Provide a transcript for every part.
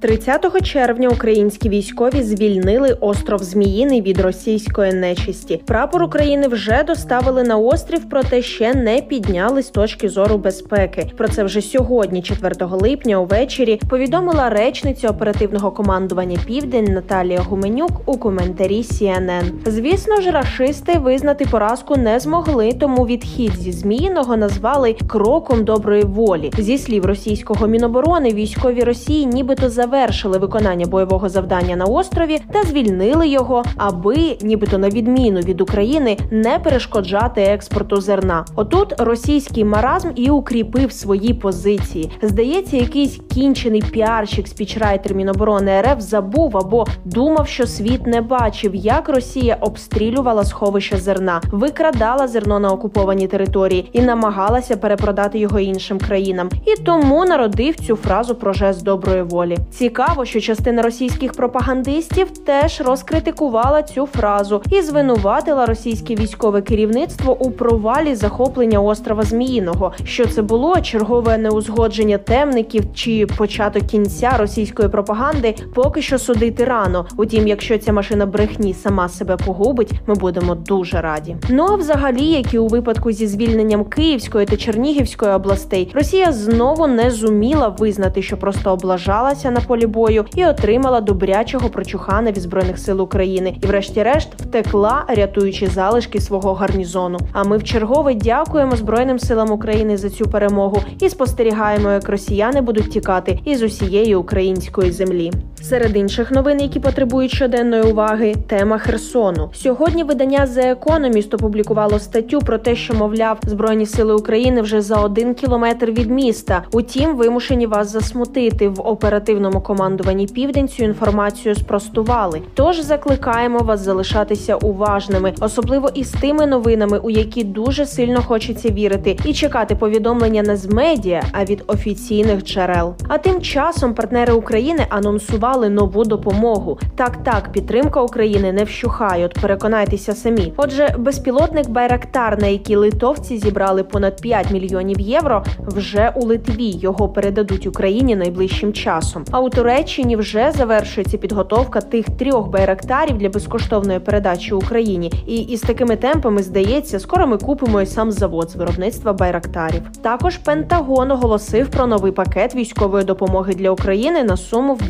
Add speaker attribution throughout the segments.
Speaker 1: 30 червня українські військові звільнили остров Зміїний від російської нечисті. Прапор України вже доставили на острів, проте ще не підняли з точки зору безпеки. Про це вже сьогодні, 4 липня, увечері, повідомила речниця оперативного командування Південь Наталія Гуменюк у коментарі CNN. Звісно ж, рашисти визнати поразку не змогли, тому відхід зі Зміїного назвали кроком доброї волі. Зі слів російського міноборони, військові Росії, нібито за завершили виконання бойового завдання на острові та звільнили його, аби, нібито на відміну від України, не перешкоджати експорту зерна. Отут російський маразм і укріпив свої позиції. Здається, якийсь кінчений піарщик спічрайтер Міноборони РФ забув або думав, що світ не бачив, як Росія обстрілювала сховище зерна, викрадала зерно на окупованій території і намагалася перепродати його іншим країнам. І тому народив цю фразу про жест доброї волі. Цікаво, що частина російських пропагандистів теж розкритикувала цю фразу і звинуватила російське військове керівництво у провалі захоплення острова Зміїного. Що це було чергове неузгодження темників чи початок кінця російської пропаганди, поки що судити рано. Утім, якщо ця машина брехні сама себе погубить, ми будемо дуже раді. Ну а взагалі, як і у випадку зі звільненням Київської та Чернігівської областей, Росія знову не зуміла визнати, що просто облажалася на полі бою і отримала добрячого прочухана від збройних сил України. І, врешті-решт, втекла, рятуючи залишки свого гарнізону. А ми в чергове дякуємо Збройним силам України за цю перемогу і спостерігаємо, як росіяни будуть тікати із усієї української землі. Серед інших новин, які потребують щоденної уваги, тема Херсону. Сьогодні видання The Economist опублікувало статтю про те, що мовляв збройні сили України вже за один кілометр від міста. Утім, вимушені вас засмутити в оперативному командуванні Південь цю інформацію спростували. Тож закликаємо вас залишатися уважними, особливо із тими новинами, у які дуже сильно хочеться вірити, і чекати повідомлення не з медіа, а від офіційних джерел. А тим часом партнери України анонсували нову допомогу. Так, так, підтримка України не вщухає. От переконайтеся самі. Отже, безпілотник Байрактар, на який литовці зібрали понад 5 мільйонів євро, вже у Литві його передадуть Україні найближчим часом. А у Туреччині вже завершується підготовка тих трьох байрактарів для безкоштовної передачі Україні. І із такими темпами здається, скоро ми купимо і сам завод з виробництва байрактарів. Також Пентагон оголосив про новий пакет військової допомоги для України на суму в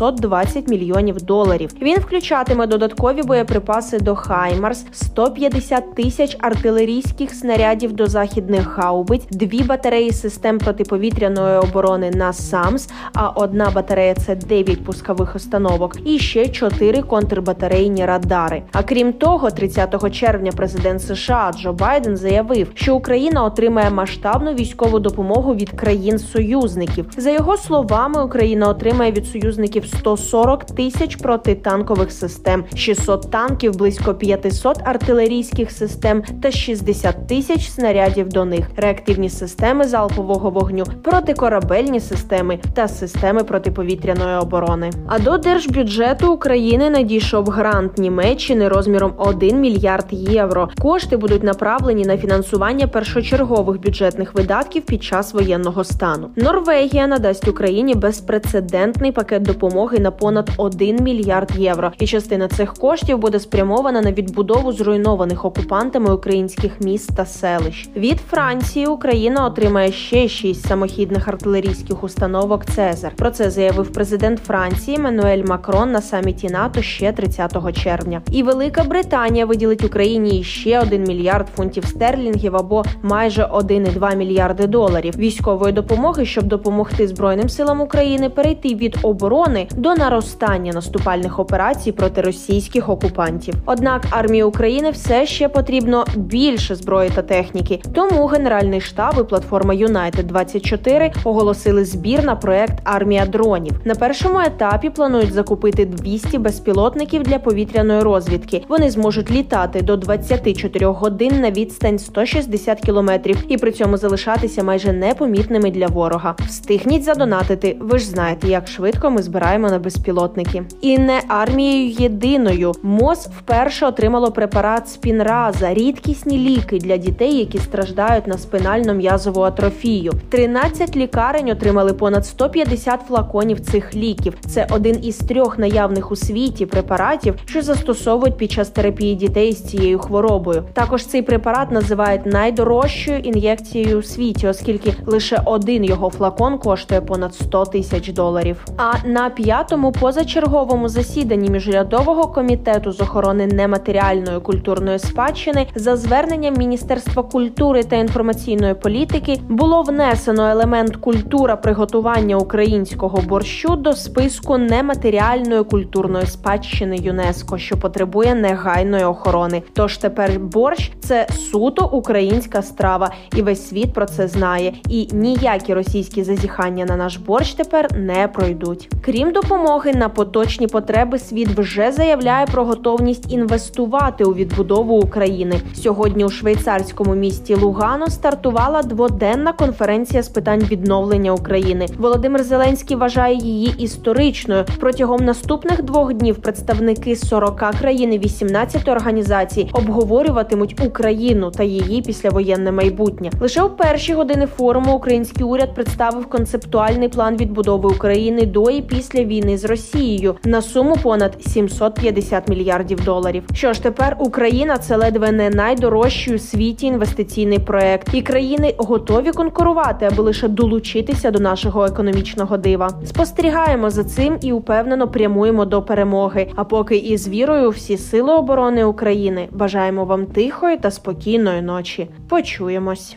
Speaker 1: 820 мільйонів доларів. Він включатиме додаткові боєприпаси до Хаймарс, 150 тисяч артилерійських снарядів до західних гаубиць, дві батареї систем протиповітряної оборони NASAMS, а одна батарея це 9 пускових установок, і ще 4 контрбатарейні радари. А крім того, 30 червня президент США Джо Байден заявив, що Україна отримає масштабну військову допомогу від країн-союзників. За його словами, Україна отримає від союзників 140 тисяч протитанкових систем, 600 танків, близько 500 артилерійських систем та 60 тисяч снарядів до них, реактивні системи залпового вогню, протикорабельні системи та системи протиповітряної оборони. А до держбюджету України надійшов грант Німеччини розміром 1 мільярд євро. Кошти будуть направлені на фінансування першочергових бюджетних видатків під час воєнного стану. Норвегія надасть Україні безпрецедентний пакет допомоги на понад 1 мільярд євро, і частина цих коштів буде спрямована на відбудову зруйнованих окупантами українських міст та селищ. Від Франції Україна отримає ще шість самохідних артилерійських установок Цезар. Про це заявив президент Франції Мануель Макрон на саміті НАТО ще 30 червня. І Велика Британія виділить Україні ще 1 мільярд фунтів стерлінгів або майже 1,2 мільярди доларів військової допомоги, щоб допомогти Збройним силам України перейти від оборони до наростання наступальних операцій проти російських окупантів. Однак армії України все ще потрібно більше зброї та техніки. Тому Генеральний штаб і платформа Юнайтед 24 оголосили збір на проект Армія дронів. На першому етапі планують закупити 200 безпілотників для повітряної розвідки. Вони зможуть літати до 24 годин на відстань 160 кілометрів і при цьому залишатися майже непомітними для ворога. Встигніть задонатити. Ви ж знаєте, як швидко ми збираємо чекаємо на безпілотники. І не армією єдиною МОЗ вперше отримало препарат спінраза, рідкісні ліки для дітей, які страждають на спинально-м'язову атрофію. 13 лікарень отримали понад 150 флаконів цих ліків. Це один із трьох наявних у світі препаратів, що застосовують під час терапії дітей з цією хворобою. Також цей препарат називають найдорожчою ін'єкцією у світі, оскільки лише один його флакон коштує понад 100 тисяч доларів. А на п'ятому позачерговому засіданні міжрядового комітету з охорони нематеріальної культурної спадщини за зверненням Міністерства культури та інформаційної політики було внесено елемент культура приготування українського борщу до списку нематеріальної культурної спадщини ЮНЕСКО, що потребує негайної охорони. Тож тепер борщ це суто українська страва, і весь світ про це знає. І ніякі російські зазіхання на наш борщ тепер не пройдуть. Крім допомоги на поточні потреби, світ вже заявляє про готовність інвестувати у відбудову України. Сьогодні у швейцарському місті Лугано стартувала дводенна конференція з питань відновлення України. Володимир Зеленський вважає її історичною. Протягом наступних двох днів представники 40 країн і 18 організацій обговорюватимуть Україну та її післявоєнне майбутнє. Лише у перші години форуму український уряд представив концептуальний план відбудови України до і після війни з Росією на суму понад 750 мільярдів доларів. Що ж тепер Україна це ледве не найдорожчий у світі інвестиційний проект, і країни готові конкурувати, аби лише долучитися до нашого економічного дива. Спостерігаємо за цим і упевнено прямуємо до перемоги. А поки із вірою всі сили оборони України бажаємо вам тихої та спокійної ночі. Почуємось.